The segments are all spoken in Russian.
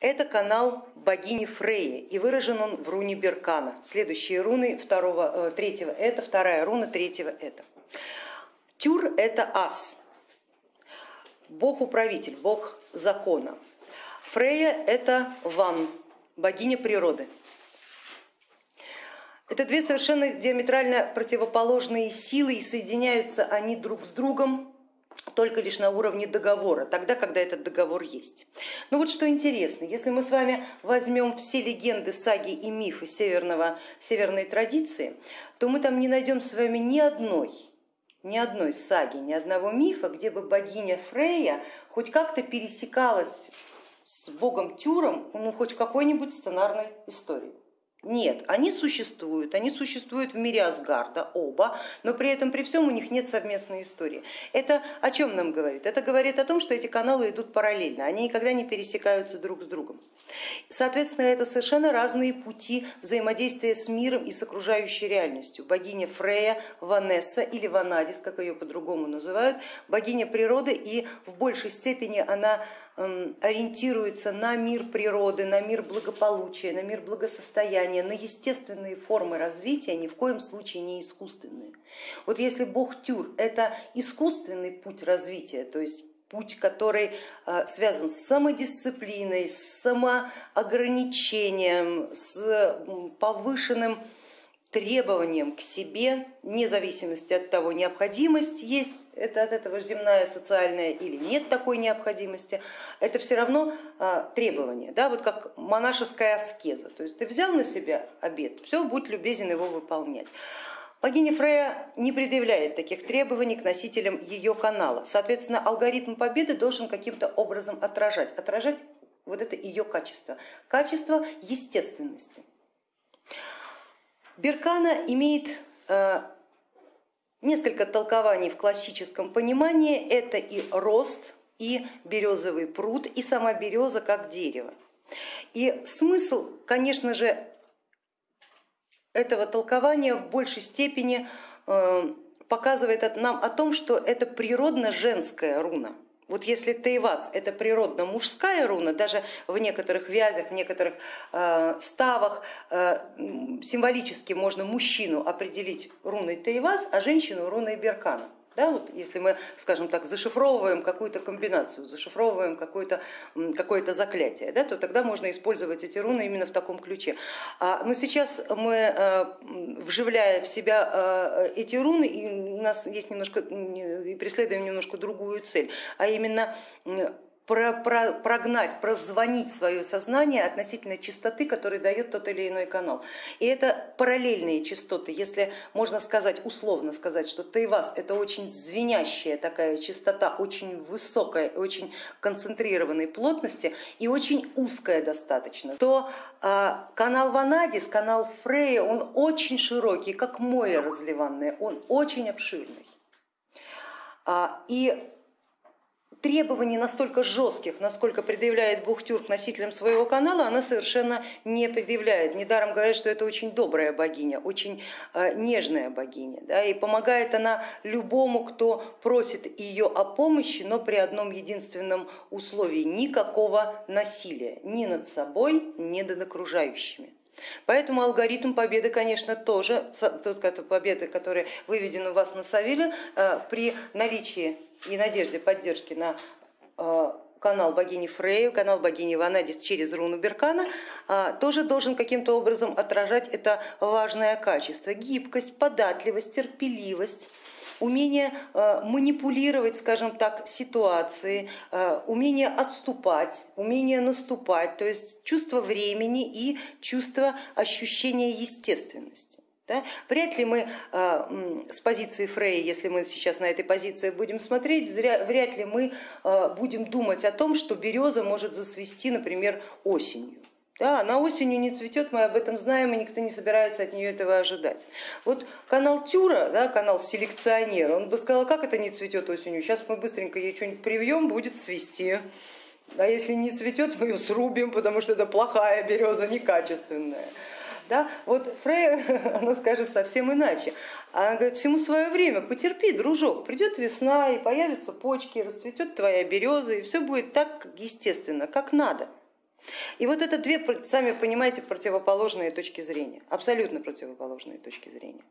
Это канал богини Фреи и выражен он в руне Беркана. Следующие руны второго, э, третьего это, вторая руна третьего это. Тюр это ас, бог-управитель, бог закона. Фрея это ван, богиня природы. Это две совершенно диаметрально противоположные силы и соединяются они друг с другом только лишь на уровне договора, тогда, когда этот договор есть. Но вот что интересно, если мы с вами возьмем все легенды, саги и мифы северного, северной традиции, то мы там не найдем с вами ни одной, ни одной саги, ни одного мифа, где бы богиня Фрея хоть как-то пересекалась с богом Тюром, ну хоть в какой-нибудь сценарной истории. Нет, они существуют, они существуют в мире Асгарда, оба, но при этом при всем у них нет совместной истории. Это о чем нам говорит? Это говорит о том, что эти каналы идут параллельно, они никогда не пересекаются друг с другом. Соответственно, это совершенно разные пути взаимодействия с миром и с окружающей реальностью. Богиня Фрея, Ванесса или Ванадис, как ее по-другому называют, богиня природы и в большей степени она ориентируется на мир природы, на мир благополучия, на мир благосостояния, на естественные формы развития, ни в коем случае не искусственные. Вот если бог Тюр это искусственный путь развития, то есть путь, который а, связан с самодисциплиной, с самоограничением, с повышенным требованием к себе, вне зависимости от того, необходимость есть это от этого земная, социальная или нет такой необходимости, это все равно а, требование, да, вот как монашеская аскеза, то есть ты взял на себя обед, все, будь любезен его выполнять. Богиня Фрея не предъявляет таких требований к носителям ее канала. Соответственно, алгоритм победы должен каким-то образом отражать, отражать вот это ее качество, качество естественности. Беркана имеет э, несколько толкований в классическом понимании. Это и рост, и березовый пруд, и сама береза как дерево. И смысл, конечно же, этого толкования в большей степени э, показывает нам о том, что это природно женская руна. Вот если Тейвас это природно мужская руна, даже в некоторых вязях, в некоторых э, ставах э, символически можно мужчину определить руной Тейвас, а женщину руной Беркана. Да, вот если мы, скажем так, зашифровываем какую-то комбинацию, зашифровываем какое-то какое заклятие, да, то тогда можно использовать эти руны именно в таком ключе. А, но сейчас мы, э, вживляя в себя э, эти руны, и у нас есть немножко, и преследуем немножко другую цель, а именно про, про, прогнать, прозвонить свое сознание относительно частоты, которую дает тот или иной канал. И это параллельные частоты. Если можно сказать, условно сказать, что Тайвас это очень звенящая такая частота, очень высокая, очень концентрированной плотности и очень узкая достаточно, то а, канал Ванадис, канал Фрея, он очень широкий, как море разливанное, он очень обширный. А, и требований настолько жестких, насколько предъявляет Бухтюрк носителям своего канала, она совершенно не предъявляет. Недаром говорят, что это очень добрая богиня, очень э, нежная богиня. Да, и помогает она любому, кто просит ее о помощи, но при одном единственном условии никакого насилия ни над собой, ни над окружающими. Поэтому алгоритм победы, конечно, тоже, тот победы, который выведен у вас на Савиле, э, при наличии и надежде поддержки на э, канал богини Фрею, канал богини Ванадис через руну Беркана, э, тоже должен каким-то образом отражать это важное качество. Гибкость, податливость, терпеливость умение манипулировать, скажем так, ситуации, умение отступать, умение наступать, то есть чувство времени и чувство ощущения естественности. Да? Вряд ли мы э, с позиции Фрея, если мы сейчас на этой позиции будем смотреть, вряд ли мы э, будем думать о том, что береза может засвести, например, осенью. Да, она осенью не цветет, мы об этом знаем, и никто не собирается от нее этого ожидать. Вот канал Тюра, да, канал селекционера, он бы сказал, как это не цветет осенью, сейчас мы быстренько ей что-нибудь привьем, будет цвести. А если не цветет, мы ее срубим, потому что это плохая береза, некачественная. Да? Вот Фрей, она скажет совсем иначе. Она говорит, всему свое время, потерпи, дружок, придет весна и появятся почки, расцветет твоя береза, и все будет так естественно, как надо. И вот это две, сами понимаете, противоположные точки зрения, абсолютно противоположные точки зрения.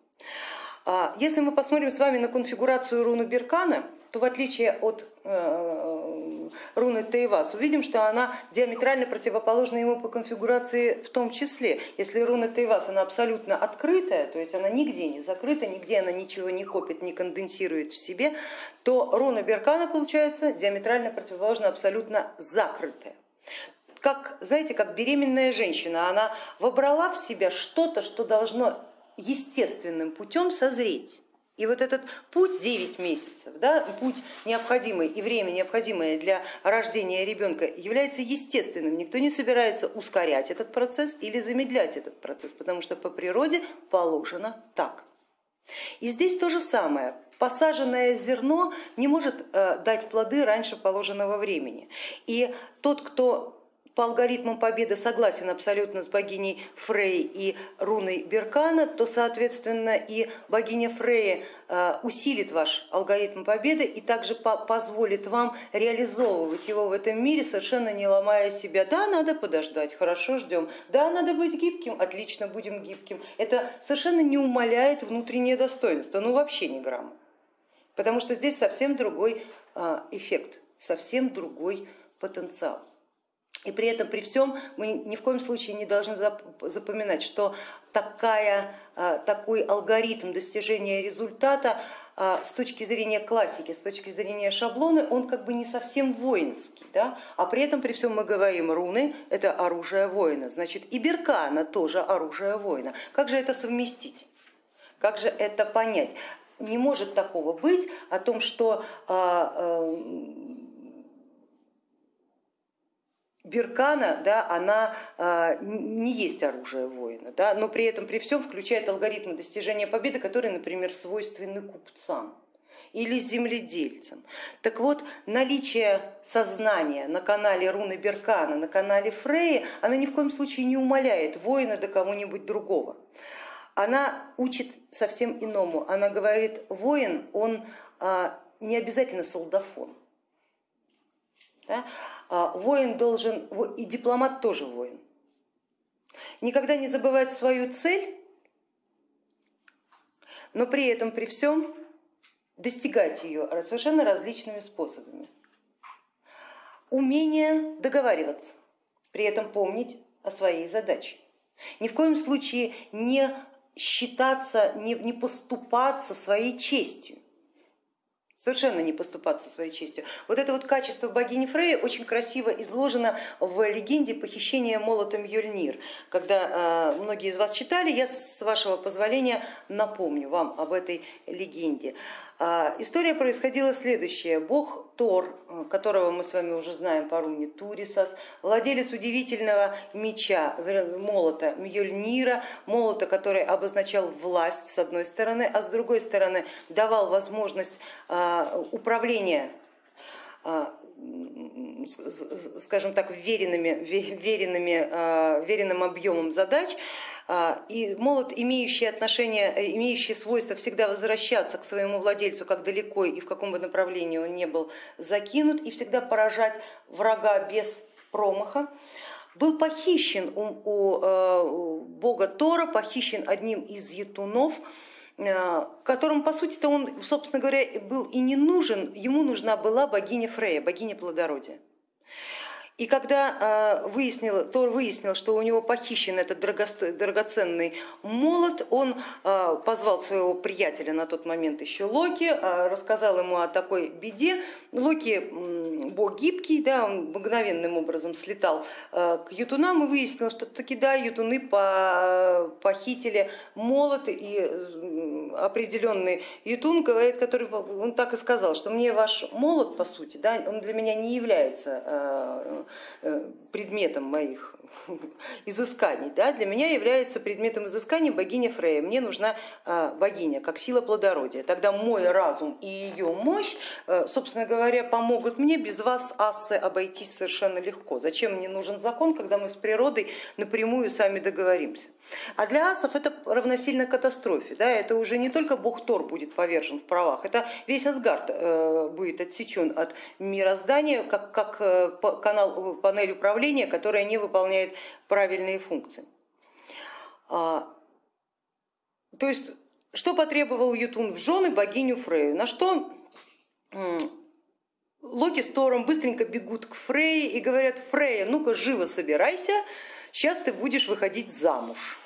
А, если мы посмотрим с вами на конфигурацию руны Беркана, то в отличие от э, руны Тейвас, увидим, что она диаметрально противоположна ему по конфигурации в том числе. Если руна Тейвас она абсолютно открытая, то есть она нигде не закрыта, нигде она ничего не копит, не конденсирует в себе, то руна Беркана получается диаметрально противоположна абсолютно закрытая как, знаете, как беременная женщина, она вобрала в себя что-то, что должно естественным путем созреть. И вот этот путь 9 месяцев, да, путь необходимый и время необходимое для рождения ребенка является естественным. Никто не собирается ускорять этот процесс или замедлять этот процесс, потому что по природе положено так. И здесь то же самое. Посаженное зерно не может э, дать плоды раньше положенного времени. И тот, кто по алгоритмам победы согласен абсолютно с богиней Фрей и руной Беркана, то соответственно и богиня Фрея э, усилит ваш алгоритм победы и также позволит вам реализовывать его в этом мире, совершенно не ломая себя. Да, надо подождать, хорошо, ждем. Да, надо быть гибким, отлично, будем гибким. Это совершенно не умаляет внутреннее достоинство, ну вообще не грамма. Потому что здесь совсем другой э, эффект, совсем другой потенциал. И при этом, при всем, мы ни в коем случае не должны запоминать, что такая, а, такой алгоритм достижения результата а, с точки зрения классики, с точки зрения шаблона, он как бы не совсем воинский, да? а при этом при всем мы говорим, руны это оружие воина, значит и беркана тоже оружие воина. Как же это совместить? Как же это понять? Не может такого быть о том, что а, Беркана, да, она а, не есть оружие воина, да, но при этом при всем включает алгоритмы достижения победы, которые, например, свойственны купцам или земледельцам. Так вот, наличие сознания на канале Руны Беркана, на канале Фреи, она ни в коем случае не умаляет воина до кого-нибудь другого. Она учит совсем иному. Она говорит, воин, он а, не обязательно солдафон. Да? А, воин должен, и дипломат тоже воин, никогда не забывать свою цель, но при этом, при всем достигать ее совершенно различными способами. Умение договариваться, при этом помнить о своей задаче. Ни в коем случае не считаться, не, не поступаться своей честью совершенно не поступаться своей честью. Вот это вот качество богини Фреи очень красиво изложено в легенде похищения молотом Йольнир. Когда э, многие из вас читали, я с вашего позволения напомню вам об этой легенде. История происходила следующая. Бог Тор, э, которого мы с вами уже знаем по руне Турисас, владелец удивительного меча, молота Мьёльнира, молота, который обозначал власть с одной стороны, а с другой стороны давал возможность а, управления а, скажем так, веренными, веренными, веренным объемом задач, а, и молот, имеющий отношение, э, имеющий свойство всегда возвращаться к своему владельцу, как далеко и в каком бы направлении он не был закинут, и всегда поражать врага без промаха, был похищен у, у, э, у бога Тора, похищен одним из етунов, которому, по сути-то, он, собственно говоря, был и не нужен, ему нужна была богиня Фрея, богиня плодородия. И когда э, выяснил, Тор выяснил, что у него похищен этот драгоценный молот, он э, позвал своего приятеля на тот момент еще Локи, э, рассказал ему о такой беде. Локи бог гибкий, да, он мгновенным образом слетал к ютунам и выяснил, что таки да, ютуны похитили молот и определенный ютун говорит, который он так и сказал, что мне ваш молот по сути, да, он для меня не является Э, предметом моих изысканий. Да? Для меня является предметом изысканий богиня Фрея. Мне нужна э, богиня как сила плодородия. Тогда мой разум и ее мощь, э, собственно говоря, помогут мне без вас, асы, обойтись совершенно легко. Зачем мне нужен закон, когда мы с природой напрямую сами договоримся? А для асов это равносильно катастрофе. Да? Это уже не не только бог Тор будет повержен в правах, это весь Асгард э, будет отсечен от мироздания как, как э, канал, панель управления, которая не выполняет правильные функции. А, то есть, что потребовал Ютун в жены богиню Фрею, на что Локи с Тором быстренько бегут к Фрей и говорят, Фрея, ну-ка живо собирайся, сейчас ты будешь выходить замуж.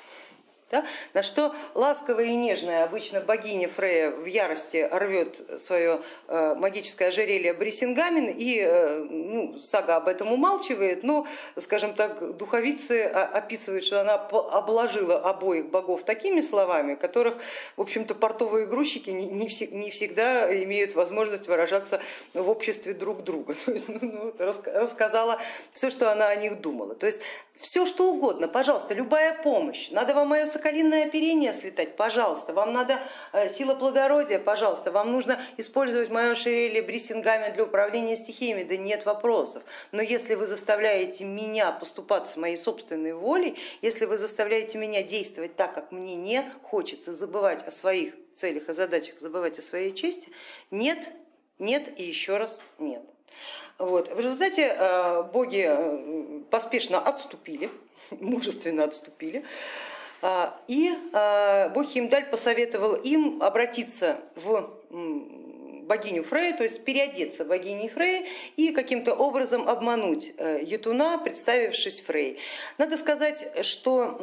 Да? На что ласковая и нежная обычно богиня Фрея в ярости рвет свое э, магическое ожерелье Брисингамин и э, ну, сага об этом умалчивает, но, скажем так, духовицы описывают, что она обложила обоих богов такими словами, которых, в общем-то, портовые грузчики не, не, не всегда имеют возможность выражаться в обществе друг друга. То есть, ну, ну рассказала все, что она о них думала. То есть все, что угодно, пожалуйста, любая помощь. Надо вам мое соколиное оперение слетать, пожалуйста, вам надо э, сила плодородия, пожалуйста, вам нужно использовать мое шерели бриссингами для управления стихиями, да нет вопросов. Но если вы заставляете меня поступаться моей собственной волей, если вы заставляете меня действовать так, как мне не хочется, забывать о своих целях и задачах, забывать о своей чести, нет, нет и еще раз нет. Вот. В результате э, боги э, поспешно отступили, мужественно отступили, и а, бог Химдаль посоветовал им обратиться в богиню Фрею, то есть переодеться богиней Фреи и каким-то образом обмануть э, Ятуна, представившись Фрей. Надо сказать, что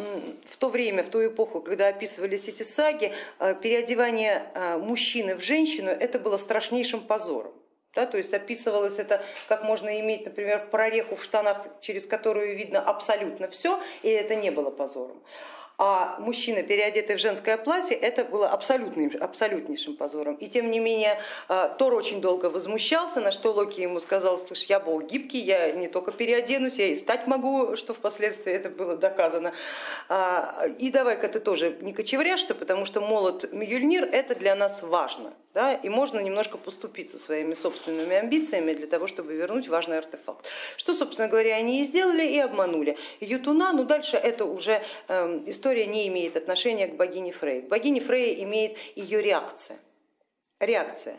в то время, в ту эпоху, когда описывались эти саги, э, переодевание э, мужчины в женщину это было страшнейшим позором. Да, то есть описывалось это, как можно иметь, например, прореху в штанах, через которую видно абсолютно все, и это не было позором а мужчина, переодетый в женское платье, это было абсолютным, абсолютнейшим позором. И тем не менее а, Тор очень долго возмущался, на что Локи ему сказал, слышь, я бог гибкий, я не только переоденусь, я и стать могу, что впоследствии это было доказано. А, и давай-ка ты тоже не кочевряшься, потому что молот Мьюльнир это для нас важно. Да, и можно немножко поступиться своими собственными амбициями для того, чтобы вернуть важный артефакт. Что, собственно говоря, они и сделали, и обманули. Ютуна, ну дальше это уже э, история не имеет отношения к богине Фрей. К богине Фрей имеет ее реакция. Реакция.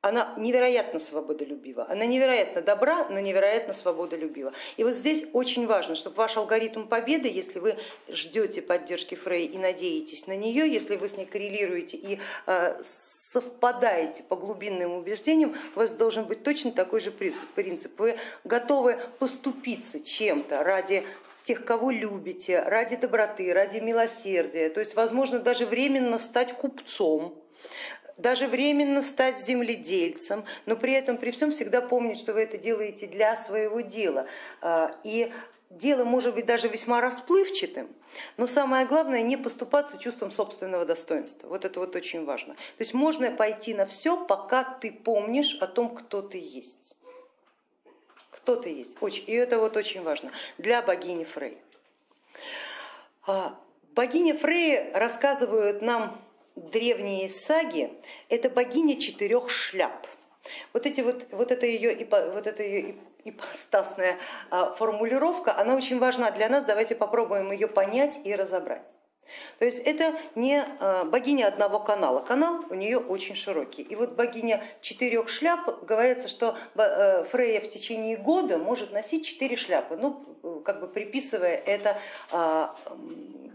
Она невероятно свободолюбива, она невероятно добра, но невероятно свободолюбива. И вот здесь очень важно, чтобы ваш алгоритм победы, если вы ждете поддержки Фрей и надеетесь на нее, если вы с ней коррелируете и э, совпадаете по глубинным убеждениям, у вас должен быть точно такой же принцип. Вы готовы поступиться чем-то ради тех, кого любите, ради доброты, ради милосердия, то есть возможно даже временно стать купцом, даже временно стать земледельцем, но при этом при всем всегда помнить, что вы это делаете для своего дела. А, и дело может быть даже весьма расплывчатым, но самое главное не поступаться чувством собственного достоинства. Вот это вот очень важно. То есть можно пойти на все, пока ты помнишь о том, кто ты есть. Кто ты есть. И это вот очень важно для богини Фрей. А, богиня Фрей рассказывают нам древние саги, это богиня четырех шляп. Вот, эти вот, вот это ее, вот это ее ипостасная а, формулировка, она очень важна для нас, давайте попробуем ее понять и разобрать. То есть это не а, богиня одного канала, канал у нее очень широкий. И вот богиня четырех шляп, говорится, что э, Фрея в течение года может носить четыре шляпы, ну как бы приписывая это а,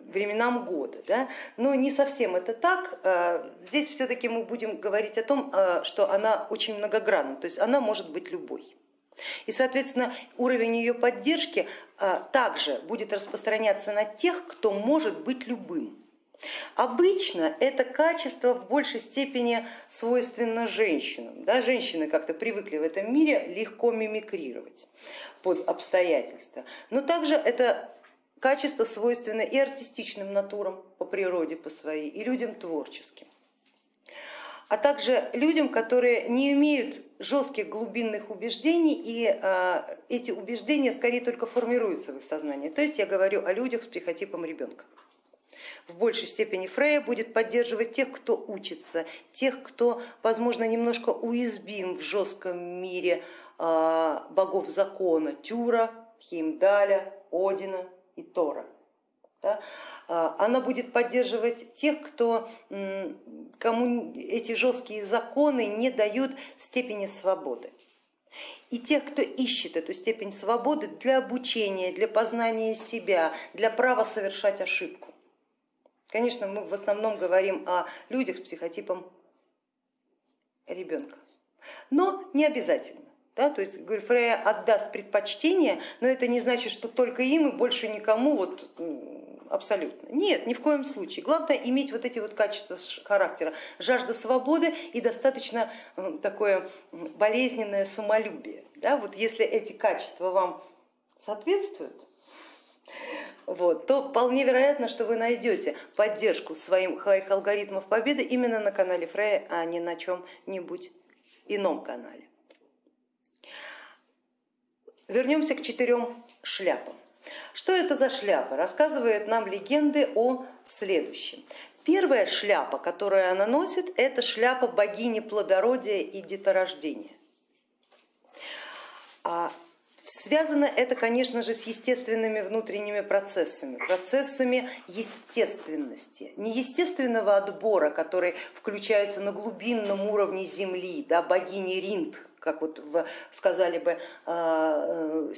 временам года. Да? Но не совсем это так. Здесь все-таки мы будем говорить о том, что она очень многогранна, то есть она может быть любой. И, соответственно, уровень ее поддержки а, также будет распространяться на тех, кто может быть любым. Обычно это качество в большей степени свойственно женщинам. Да? Женщины как-то привыкли в этом мире легко мимикрировать под обстоятельства. Но также это качество свойственно и артистичным натурам по природе по своей, и людям творческим а также людям, которые не имеют жестких глубинных убеждений, и а, эти убеждения скорее только формируются в их сознании. То есть я говорю о людях с психотипом ребенка. В большей степени Фрея будет поддерживать тех, кто учится, тех, кто, возможно, немножко уязвим в жестком мире а, богов закона Тюра, Химдаля, Одина и Тора. Да? А, она будет поддерживать тех, кто, кому эти жесткие законы не дают степени свободы. И тех, кто ищет эту степень свободы для обучения, для познания себя, для права совершать ошибку. Конечно, мы в основном говорим о людях с психотипом ребенка, но не обязательно. Да, то есть говорю, Фрея отдаст предпочтение, но это не значит, что только им и больше никому вот, абсолютно. Нет, ни в коем случае. Главное иметь вот эти вот качества характера, жажда свободы и достаточно такое болезненное самолюбие. Да, вот если эти качества вам соответствуют, вот, то вполне вероятно, что вы найдете поддержку своим, своих алгоритмов победы именно на канале Фрея, а не на чем-нибудь ином канале. Вернемся к четырем шляпам. Что это за шляпа? Рассказывает нам легенды о следующем. Первая шляпа, которую она носит, это шляпа богини плодородия и деторождения. А Связано это, конечно же, с естественными внутренними процессами, процессами естественности, не естественного отбора, который включается на глубинном уровне Земли, да, богини Ринд, как вот в, сказали бы э,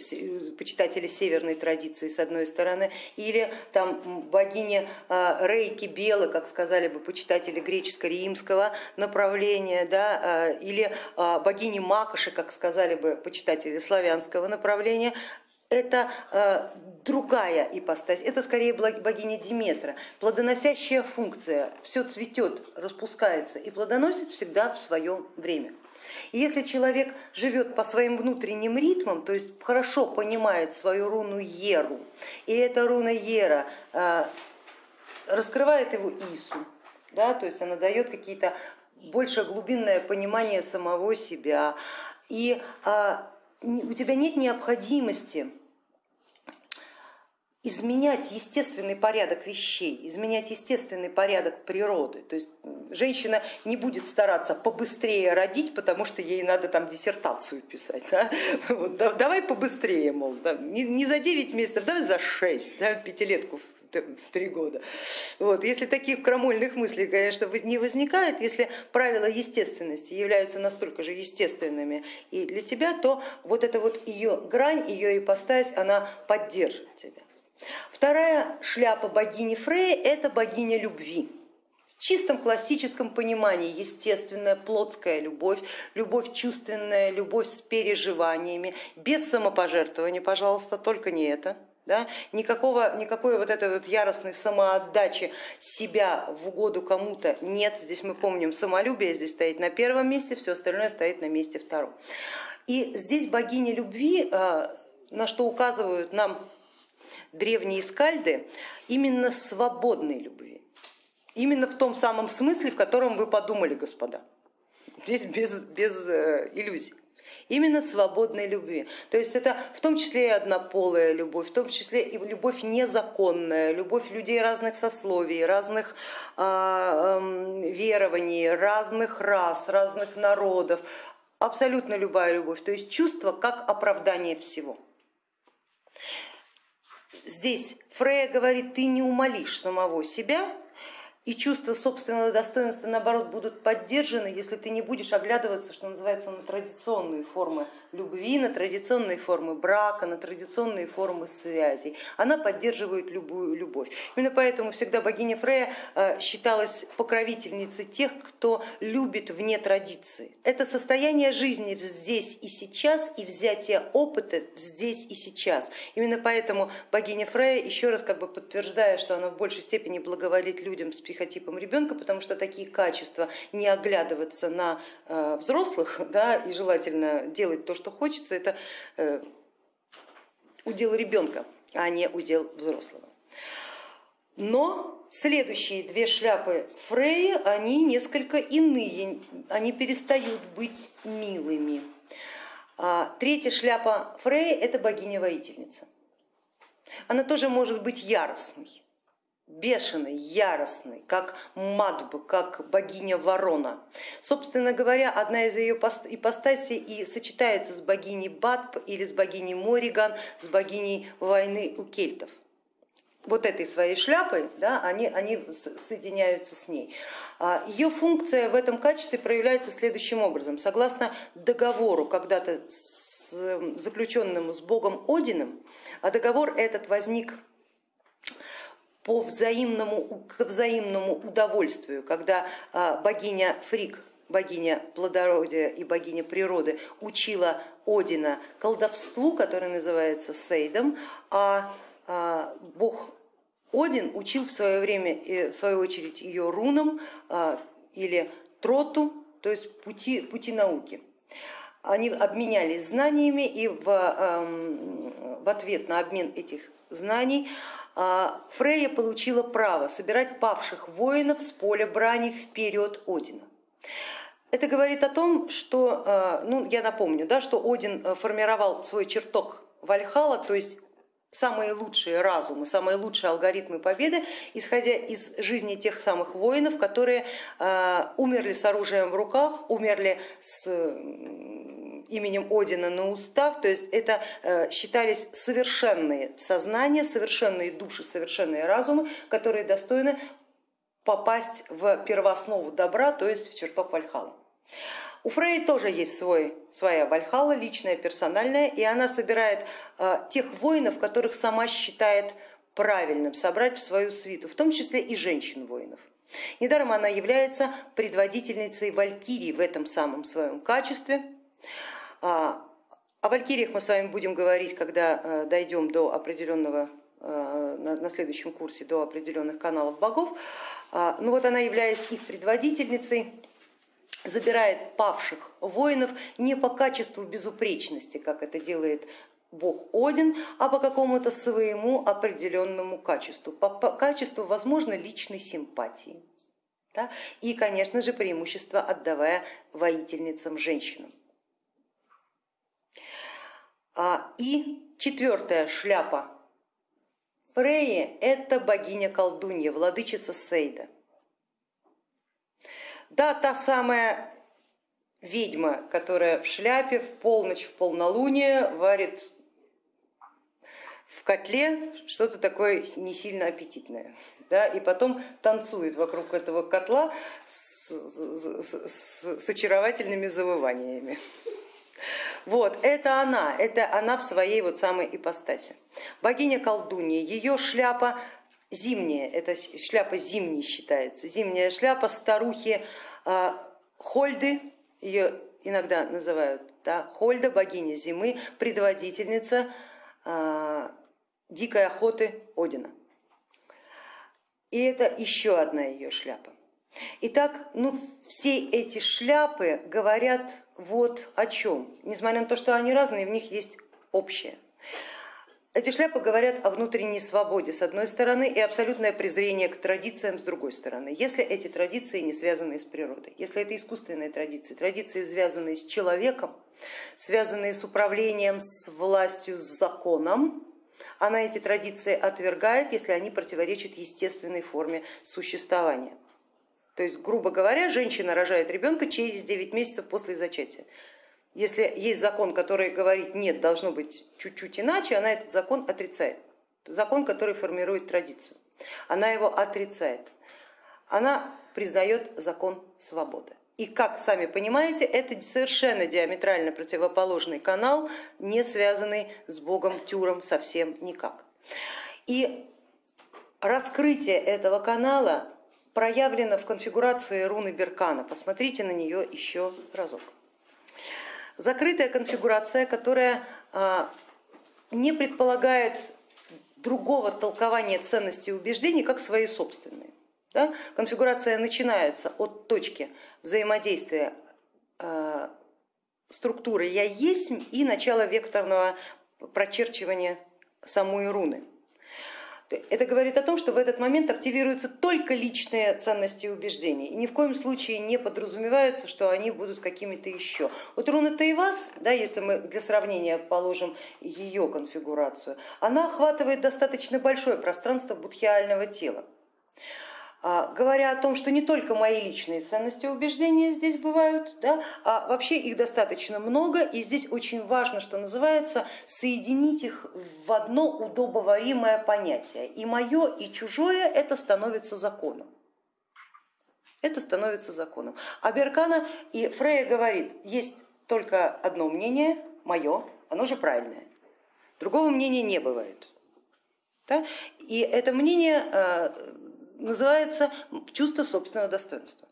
почитатели северной традиции с одной стороны, или там богиня э, Рейки Белы, как сказали бы почитатели греческо-римского направления, да, э, или э, богини Макоши, как сказали бы почитатели славянского направления, это э, другая ипостась, это скорее богиня Диметра, плодоносящая функция, все цветет, распускается и плодоносит всегда в свое время. И если человек живет по своим внутренним ритмам, то есть хорошо понимает свою руну Еру, и эта руна Ера э, раскрывает его Ису, да, то есть она дает какие-то больше глубинное понимание самого себя, и а, у тебя нет необходимости изменять естественный порядок вещей, изменять естественный порядок природы. То есть женщина не будет стараться побыстрее родить, потому что ей надо там диссертацию писать. Да? Вот, давай побыстрее, мол, да, не, не за 9 месяцев, давай за 6, да, пятилетку в три года. Вот. Если таких крамольных мыслей, конечно, не возникает, если правила естественности являются настолько же естественными и для тебя, то вот эта вот ее грань, ее ипостась, она поддержит тебя. Вторая шляпа богини Фреи это богиня любви. В чистом классическом понимании естественная плотская любовь, любовь чувственная, любовь с переживаниями, без самопожертвования, пожалуйста, только не это. Да? Никакого, никакой вот этой вот яростной самоотдачи себя в угоду кому-то нет. Здесь мы помним, самолюбие здесь стоит на первом месте, все остальное стоит на месте втором. И здесь богиня любви, э, на что указывают нам древние скальды именно свободной любви. Именно в том самом смысле, в котором вы подумали, господа. Здесь без, без э, иллюзий именно свободной любви. То есть это в том числе и однополая любовь, в том числе и любовь незаконная, любовь людей разных сословий, разных э, э, верований, разных рас, разных народов, абсолютно любая любовь, то есть чувство как оправдание всего. Здесь Фрея говорит, ты не умолишь самого себя, и чувство собственного достоинства, наоборот, будут поддержаны, если ты не будешь оглядываться, что называется, на традиционные формы любви, на традиционные формы брака, на традиционные формы связей. Она поддерживает любую любовь. Именно поэтому всегда богиня Фрея э, считалась покровительницей тех, кто любит вне традиции. Это состояние жизни здесь и сейчас и взятие опыта здесь и сейчас. Именно поэтому богиня Фрея, еще раз как бы подтверждая, что она в большей степени благоволит людям с психотипом ребенка, потому что такие качества не оглядываться на э, взрослых да, и желательно делать то, что хочется, это э, удел ребенка, а не удел взрослого. Но следующие две шляпы Фреи, они несколько иные, они перестают быть милыми. А третья шляпа Фреи это богиня-воительница. Она тоже может быть яростной бешеный, яростный, как Мадб, как богиня ворона. Собственно говоря, одна из ее ипостасей и сочетается с богиней Батб или с богиней Мориган, с богиней войны у кельтов. вот этой своей шляпой, да, они, они соединяются с ней. А, Ее функция в этом качестве проявляется следующим образом. Согласно договору, когда-то заключенному с богом Одином, а договор этот возник по взаимному, к взаимному удовольствию, когда а, богиня Фрик, богиня плодородия и богиня природы учила Одина колдовству, которое называется Сейдом, а, а бог один учил в свое время, в свою очередь, ее рунам а, или троту, то есть пути, пути науки. Они обменялись знаниями и в, в ответ на обмен этих знаний а, Фрейя получила право собирать павших воинов с поля брани вперед Одина. Это говорит о том, что, а, ну я напомню, да, что Один формировал свой чертог Вальхала, то есть самые лучшие разумы, самые лучшие алгоритмы победы, исходя из жизни тех самых воинов, которые э, умерли с оружием в руках, умерли с именем Одина на устах, то есть это э, считались совершенные сознания, совершенные души, совершенные разумы, которые достойны попасть в первооснову добра, то есть в чертог Вальхала. У Фрей тоже есть свой, своя Вальхала, личная, персональная, и она собирает э, тех воинов, которых сама считает правильным собрать в свою свиту, в том числе и женщин-воинов. Недаром она является предводительницей Валькирии в этом самом своем качестве. А, о Валькириях мы с вами будем говорить, когда э, дойдем до определенного э, на следующем курсе до определенных каналов богов. А, ну вот она, являясь их предводительницей, забирает павших воинов не по качеству безупречности, как это делает бог Один, а по какому-то своему определенному качеству, по, по качеству, возможно, личной симпатии. Да? И, конечно же, преимущество отдавая воительницам женщинам. А, и четвертая шляпа Фреи это богиня колдунья, владычица Сейда. Да, та самая ведьма, которая в шляпе в полночь, в полнолуние варит в котле что-то такое не сильно аппетитное. Да, и потом танцует вокруг этого котла с, с, с, с очаровательными завываниями. Вот, это она, это она в своей вот самой ипостаси. Богиня колдунья, ее шляпа зимняя, это шляпа зимней считается, зимняя шляпа старухи а, Хольды, ее иногда называют, да, Хольда, богиня зимы, предводительница а, дикой охоты Одина. И это еще одна ее шляпа. Итак, ну, все эти шляпы говорят вот о чем, несмотря на то, что они разные, в них есть общее. Эти шляпы говорят о внутренней свободе с одной стороны и абсолютное презрение к традициям с другой стороны, если эти традиции не связаны с природой, если это искусственные традиции, традиции, связанные с человеком, связанные с управлением, с властью, с законом, она эти традиции отвергает, если они противоречат естественной форме существования. То есть, грубо говоря, женщина рожает ребенка через 9 месяцев после зачатия. Если есть закон, который говорит нет, должно быть чуть-чуть иначе, она этот закон отрицает. Закон, который формирует традицию. Она его отрицает. Она признает закон свободы. И как сами понимаете, это совершенно диаметрально противоположный канал, не связанный с богом Тюром совсем никак. И раскрытие этого канала проявлено в конфигурации руны Беркана. Посмотрите на нее еще разок. Закрытая конфигурация, которая а, не предполагает другого толкования ценностей и убеждений, как свои собственные. Да? Конфигурация начинается от точки взаимодействия э, структуры я есть и начала векторного прочерчивания самой руны. Это говорит о том, что в этот момент активируются только личные ценности и убеждения. И ни в коем случае не подразумевается, что они будут какими-то еще. Вот руна Таивас, да, если мы для сравнения положим ее конфигурацию, она охватывает достаточно большое пространство будхиального тела. А, говоря о том, что не только мои личные ценности и убеждения здесь бывают, да, а вообще их достаточно много, и здесь очень важно, что называется, соединить их в одно удобоваримое понятие. И мое, и чужое это становится законом. Это становится законом. А Беркана и Фрея говорит, есть только одно мнение, мое, оно же правильное. Другого мнения не бывает. Да? И это мнение э, называется чувство собственного достоинства.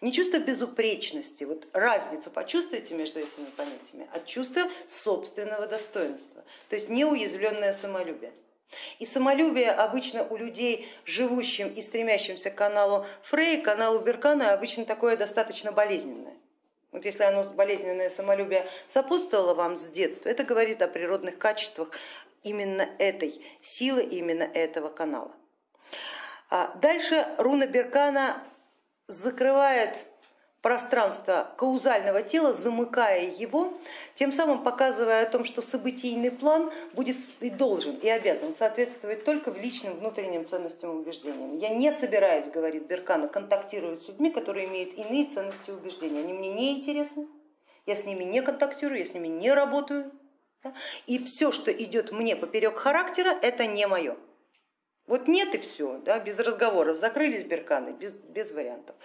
Не чувство безупречности, вот разницу почувствуйте между этими понятиями, а чувство собственного достоинства, то есть неуязвленное самолюбие. И самолюбие обычно у людей, живущим и стремящимся к каналу Фрей, каналу Беркана, обычно такое достаточно болезненное. Вот если оно болезненное самолюбие сопутствовало вам с детства, это говорит о природных качествах именно этой силы, именно этого канала. А дальше руна Беркана закрывает пространство каузального тела, замыкая его, тем самым показывая о том, что событийный план будет и должен, и обязан соответствовать только в личным внутренним ценностям и убеждениям. Я не собираюсь, говорит Беркана, контактировать с людьми, которые имеют иные ценности и убеждения. Они мне не интересны, я с ними не контактирую, я с ними не работаю. И все, что идет мне поперек характера, это не мое. Вот нет и все, да, без разговоров, закрылись берканы, без, без вариантов.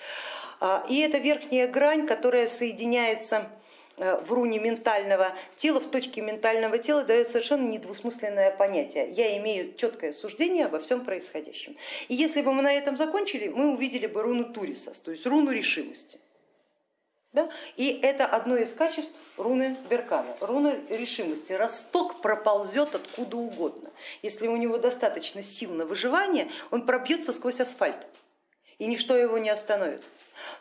А, и это верхняя грань, которая соединяется э, в руне ментального тела, в точке ментального тела дает совершенно недвусмысленное понятие. Я имею четкое суждение обо всем происходящем. И если бы мы на этом закончили, мы увидели бы руну Туриса, то есть руну решимости. Да? И это одно из качеств руны Беркана, руна решимости. Росток проползет откуда угодно. Если у него достаточно сил на выживание, он пробьется сквозь асфальт, и ничто его не остановит.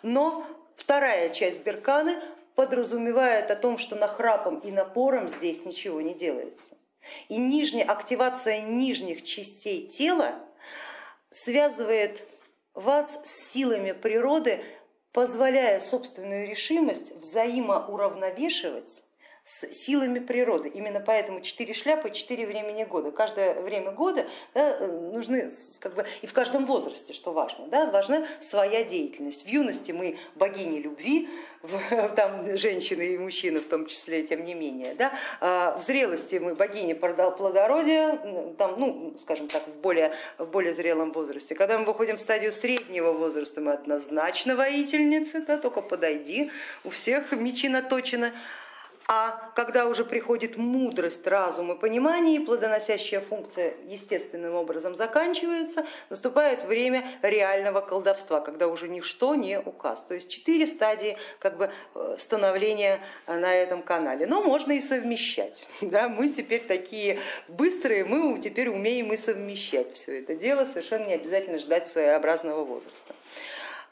Но вторая часть Берканы подразумевает о том, что нахрапом и напором здесь ничего не делается. И нижняя, активация нижних частей тела связывает вас с силами природы позволяя собственную решимость взаимоуравновешивать с силами природы. Именно поэтому четыре шляпы, четыре времени года. Каждое время года да, нужны, как бы, и в каждом возрасте, что важно, да, важна своя деятельность. В юности мы богини любви, там женщины и мужчины в том числе, тем не менее. Да, а в зрелости мы богини плодородия, там, ну, скажем так, в более, в более зрелом возрасте. Когда мы выходим в стадию среднего возраста, мы однозначно воительницы, да, только подойди, у всех мечи наточены. А когда уже приходит мудрость, разум и понимание, и плодоносящая функция естественным образом заканчивается, наступает время реального колдовства, когда уже ничто не указ. То есть четыре стадии как бы, э, становления на этом канале. Но можно и совмещать. Да? Мы теперь такие быстрые, мы теперь умеем и совмещать все это дело, совершенно не обязательно ждать своеобразного возраста.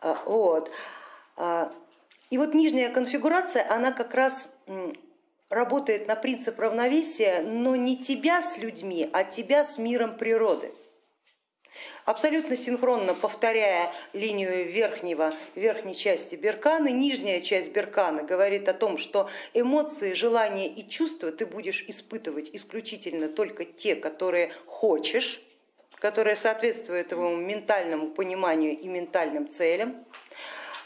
А, вот. И вот нижняя конфигурация, она как раз работает на принцип равновесия, но не тебя с людьми, а тебя с миром природы. Абсолютно синхронно повторяя линию верхнего, верхней части берканы, нижняя часть беркана говорит о том, что эмоции, желания и чувства ты будешь испытывать исключительно только те, которые хочешь, которые соответствуют твоему ментальному пониманию и ментальным целям.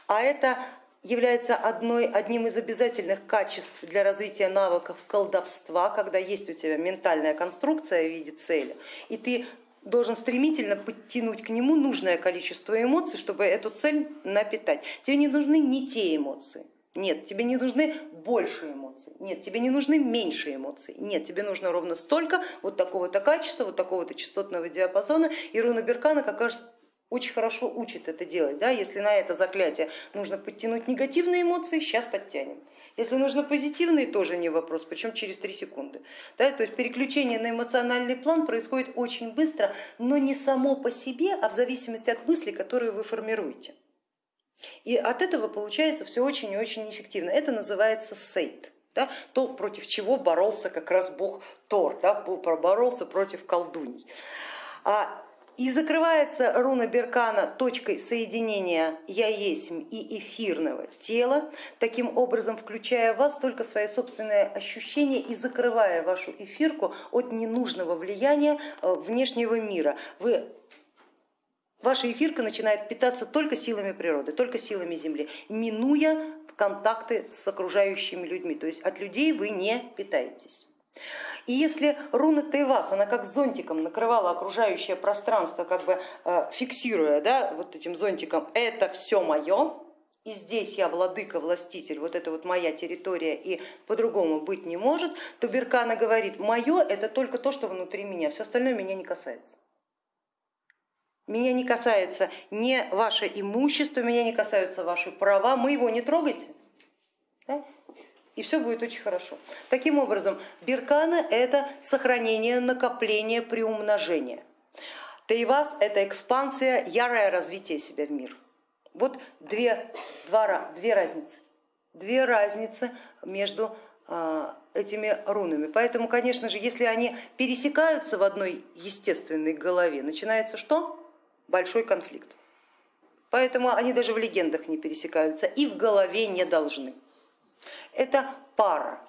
А это является одной, одним из обязательных качеств для развития навыков колдовства, когда есть у тебя ментальная конструкция в виде цели, и ты должен стремительно подтянуть к нему нужное количество эмоций, чтобы эту цель напитать. Тебе не нужны не те эмоции, нет, тебе не нужны больше эмоций, нет, тебе не нужны меньше эмоций, нет, тебе нужно ровно столько вот такого-то качества, вот такого-то частотного диапазона. И Руна Беркана как раз очень хорошо учит это делать. Да? Если на это заклятие нужно подтянуть негативные эмоции, сейчас подтянем. Если нужно позитивные, тоже не вопрос, причем через три секунды. Да? То есть переключение на эмоциональный план происходит очень быстро, но не само по себе, а в зависимости от мыслей, которые вы формируете. И от этого получается все очень и очень эффективно. Это называется сейт. Да, то, против чего боролся как раз бог Тор, да, боролся против колдуний. А и закрывается руна Беркана точкой соединения я есть и эфирного тела, таким образом включая в вас только свои собственные ощущения и закрывая вашу эфирку от ненужного влияния э, внешнего мира. Вы Ваша эфирка начинает питаться только силами природы, только силами Земли, минуя контакты с окружающими людьми. То есть от людей вы не питаетесь. И если руна Тайвас, она как зонтиком накрывала окружающее пространство, как бы э, фиксируя да, вот этим зонтиком, это все мое, и здесь я владыка, властитель, вот это вот моя территория и по-другому быть не может, то Беркана говорит, мое это только то, что внутри меня, все остальное меня не касается. Меня не касается не ваше имущество, меня не касаются ваши права, мы его не трогайте. Да? И все будет очень хорошо. Таким образом, Беркана это сохранение, накопление, приумножение. Тейвас это экспансия, ярое развитие себя в мир. Вот две, два, две разницы. Две разницы между а, этими рунами. Поэтому, конечно же, если они пересекаются в одной естественной голове, начинается что? Большой конфликт. Поэтому они даже в легендах не пересекаются и в голове не должны. Это пара,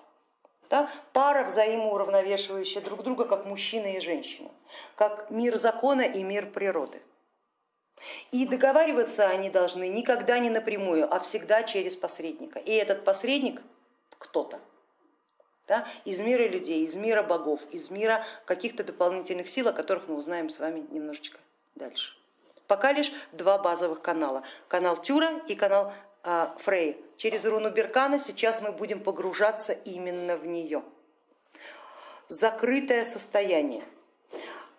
да? пара взаимоуравновешивающая друг друга, как мужчина и женщина, как мир закона и мир природы. И договариваться они должны никогда не напрямую, а всегда через посредника. И этот посредник кто-то да, из мира людей, из мира богов, из мира каких-то дополнительных сил, о которых мы узнаем с вами немножечко дальше. Пока лишь два базовых канала. Канал Тюра и канал Фрей. Через руну Беркана сейчас мы будем погружаться именно в нее. Закрытое состояние.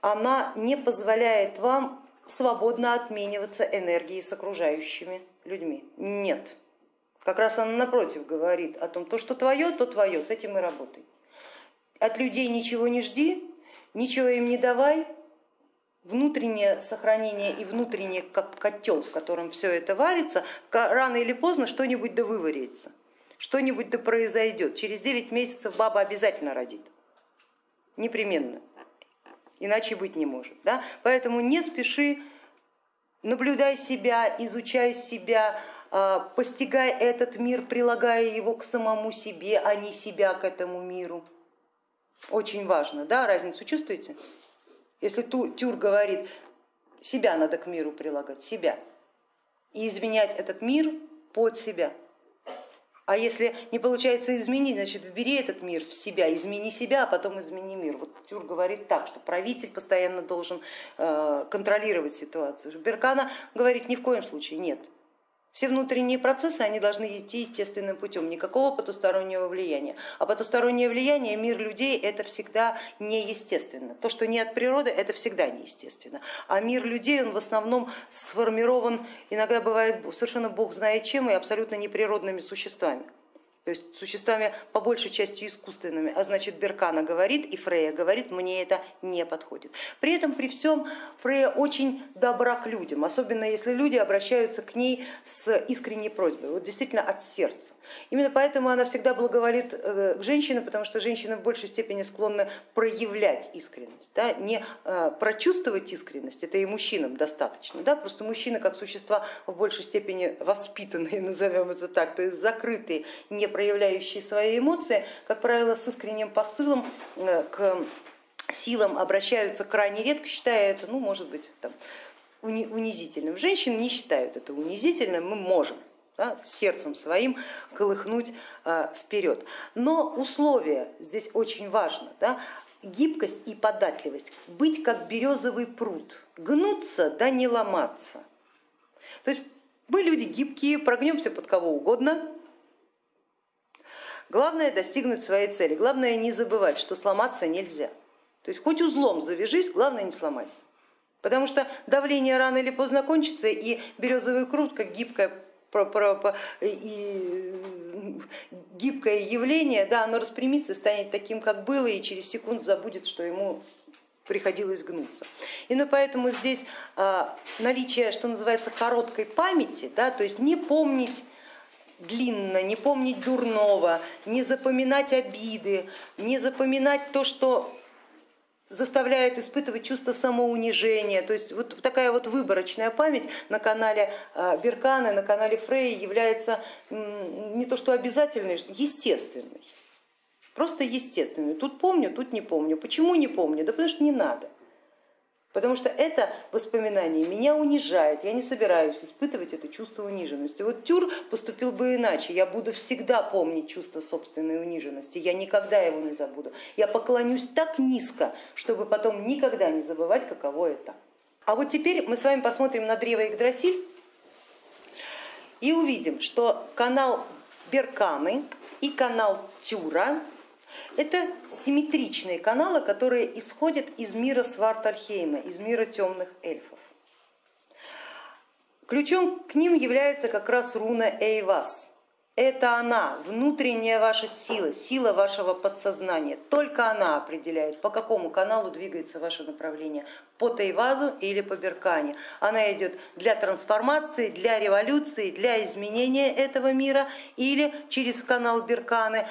Она не позволяет вам свободно отмениваться энергией с окружающими людьми. Нет. Как раз она напротив говорит о том, то, что твое, то твое, с этим и работай. От людей ничего не жди, ничего им не давай, внутреннее сохранение и внутренний как котел, в котором все это варится, рано или поздно что-нибудь да выварится, что-нибудь да произойдет. Через 9 месяцев баба обязательно родит, непременно иначе быть не может. Да? Поэтому не спеши, наблюдай себя, изучай себя, а, постигай этот мир, прилагая его к самому себе, а не себя к этому миру. Очень важно, да, разницу чувствуете? Если Тюр говорит, себя надо к миру прилагать, себя, и изменять этот мир под себя. А если не получается изменить, значит вбери этот мир в себя, измени себя, а потом измени мир. Вот Тюр говорит так, что правитель постоянно должен э, контролировать ситуацию. Беркана говорит ни в коем случае нет. Все внутренние процессы они должны идти естественным путем, никакого потустороннего влияния. А потустороннее влияние, мир людей, это всегда неестественно. То, что не от природы, это всегда неестественно. А мир людей, он в основном сформирован, иногда бывает совершенно бог знает чем, и абсолютно неприродными существами то есть существами по большей части искусственными, а значит Беркана говорит и Фрея говорит, мне это не подходит. При этом при всем Фрея очень добра к людям, особенно если люди обращаются к ней с искренней просьбой, вот действительно от сердца. Именно поэтому она всегда благоволит э, к женщинам, потому что женщины в большей степени склонны проявлять искренность, да? не э, прочувствовать искренность, это и мужчинам достаточно, да? просто мужчины как существа в большей степени воспитанные, назовем это так, то есть закрытые, не проявляющие свои эмоции, как правило, с искренним посылом э, к силам обращаются крайне редко, считая это, ну, может быть, там, унизительным. Женщины не считают это унизительным, мы можем да, сердцем своим колыхнуть э, вперед. Но условия здесь очень важно. Да, гибкость и податливость, быть как березовый пруд, гнуться да не ломаться. То есть мы люди гибкие, прогнемся под кого угодно, Главное достигнуть своей цели, главное не забывать, что сломаться нельзя. То есть хоть узлом завяжись, главное не сломайся. Потому что давление рано или поздно кончится, и березовый крут, как гибкое и гибкое явление, да, оно распрямится, станет таким, как было, и через секунду забудет, что ему приходилось гнуться. Именно поэтому здесь а, наличие, что называется, короткой памяти, да, то есть не помнить длинно, не помнить дурного, не запоминать обиды, не запоминать то, что заставляет испытывать чувство самоунижения. То есть вот такая вот выборочная память на канале а, Берканы, на канале Фрей является не то что обязательной, естественной. Просто естественной. Тут помню, тут не помню. Почему не помню? Да потому что не надо. Потому что это воспоминание меня унижает, я не собираюсь испытывать это чувство униженности. Вот Тюр поступил бы иначе, я буду всегда помнить чувство собственной униженности, я никогда его не забуду. Я поклонюсь так низко, чтобы потом никогда не забывать, каково это. А вот теперь мы с вами посмотрим на древо Игдрасиль и увидим, что канал Берканы и канал Тюра это симметричные каналы, которые исходят из мира Свартальхейма, из мира темных эльфов. Ключом к ним является как раз руна Эйвас. Это она, внутренняя ваша сила, сила вашего подсознания. Только она определяет, по какому каналу двигается ваше направление, по Тайвазу или по Беркане. Она идет для трансформации, для революции, для изменения этого мира или через канал Берканы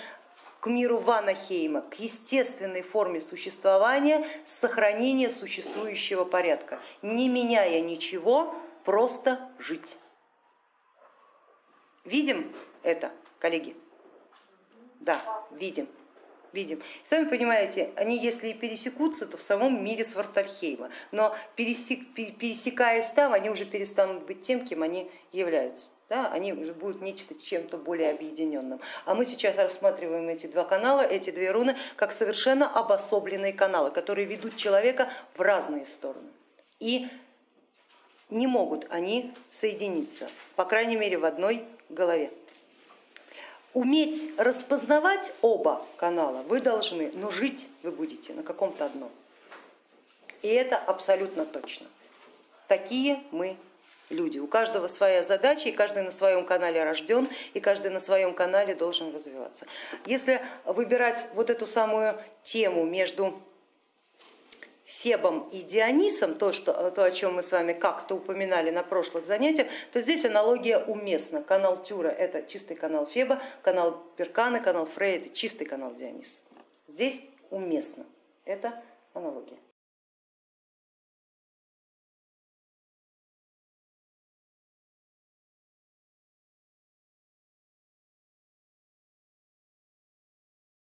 к миру Ванахейма, к естественной форме существования, сохранения существующего порядка, не меняя ничего, просто жить. Видим это, коллеги? Да, видим. Видим. Сами понимаете, они если и пересекутся, то в самом мире Свартальхейма, но пересек, пересекаясь там, они уже перестанут быть тем, кем они являются да, они будут нечто чем-то более объединенным. А мы сейчас рассматриваем эти два канала, эти две руны, как совершенно обособленные каналы, которые ведут человека в разные стороны. И не могут они соединиться, по крайней мере в одной голове. Уметь распознавать оба канала вы должны, но жить вы будете на каком-то одном. И это абсолютно точно. Такие мы люди. У каждого своя задача, и каждый на своем канале рожден, и каждый на своем канале должен развиваться. Если выбирать вот эту самую тему между Фебом и Дионисом, то, что, то, о чем мы с вами как-то упоминали на прошлых занятиях, то здесь аналогия уместна. Канал Тюра это чистый канал Феба, канал Перкана, канал Фрея это чистый канал Диониса. Здесь уместно. Это аналогия.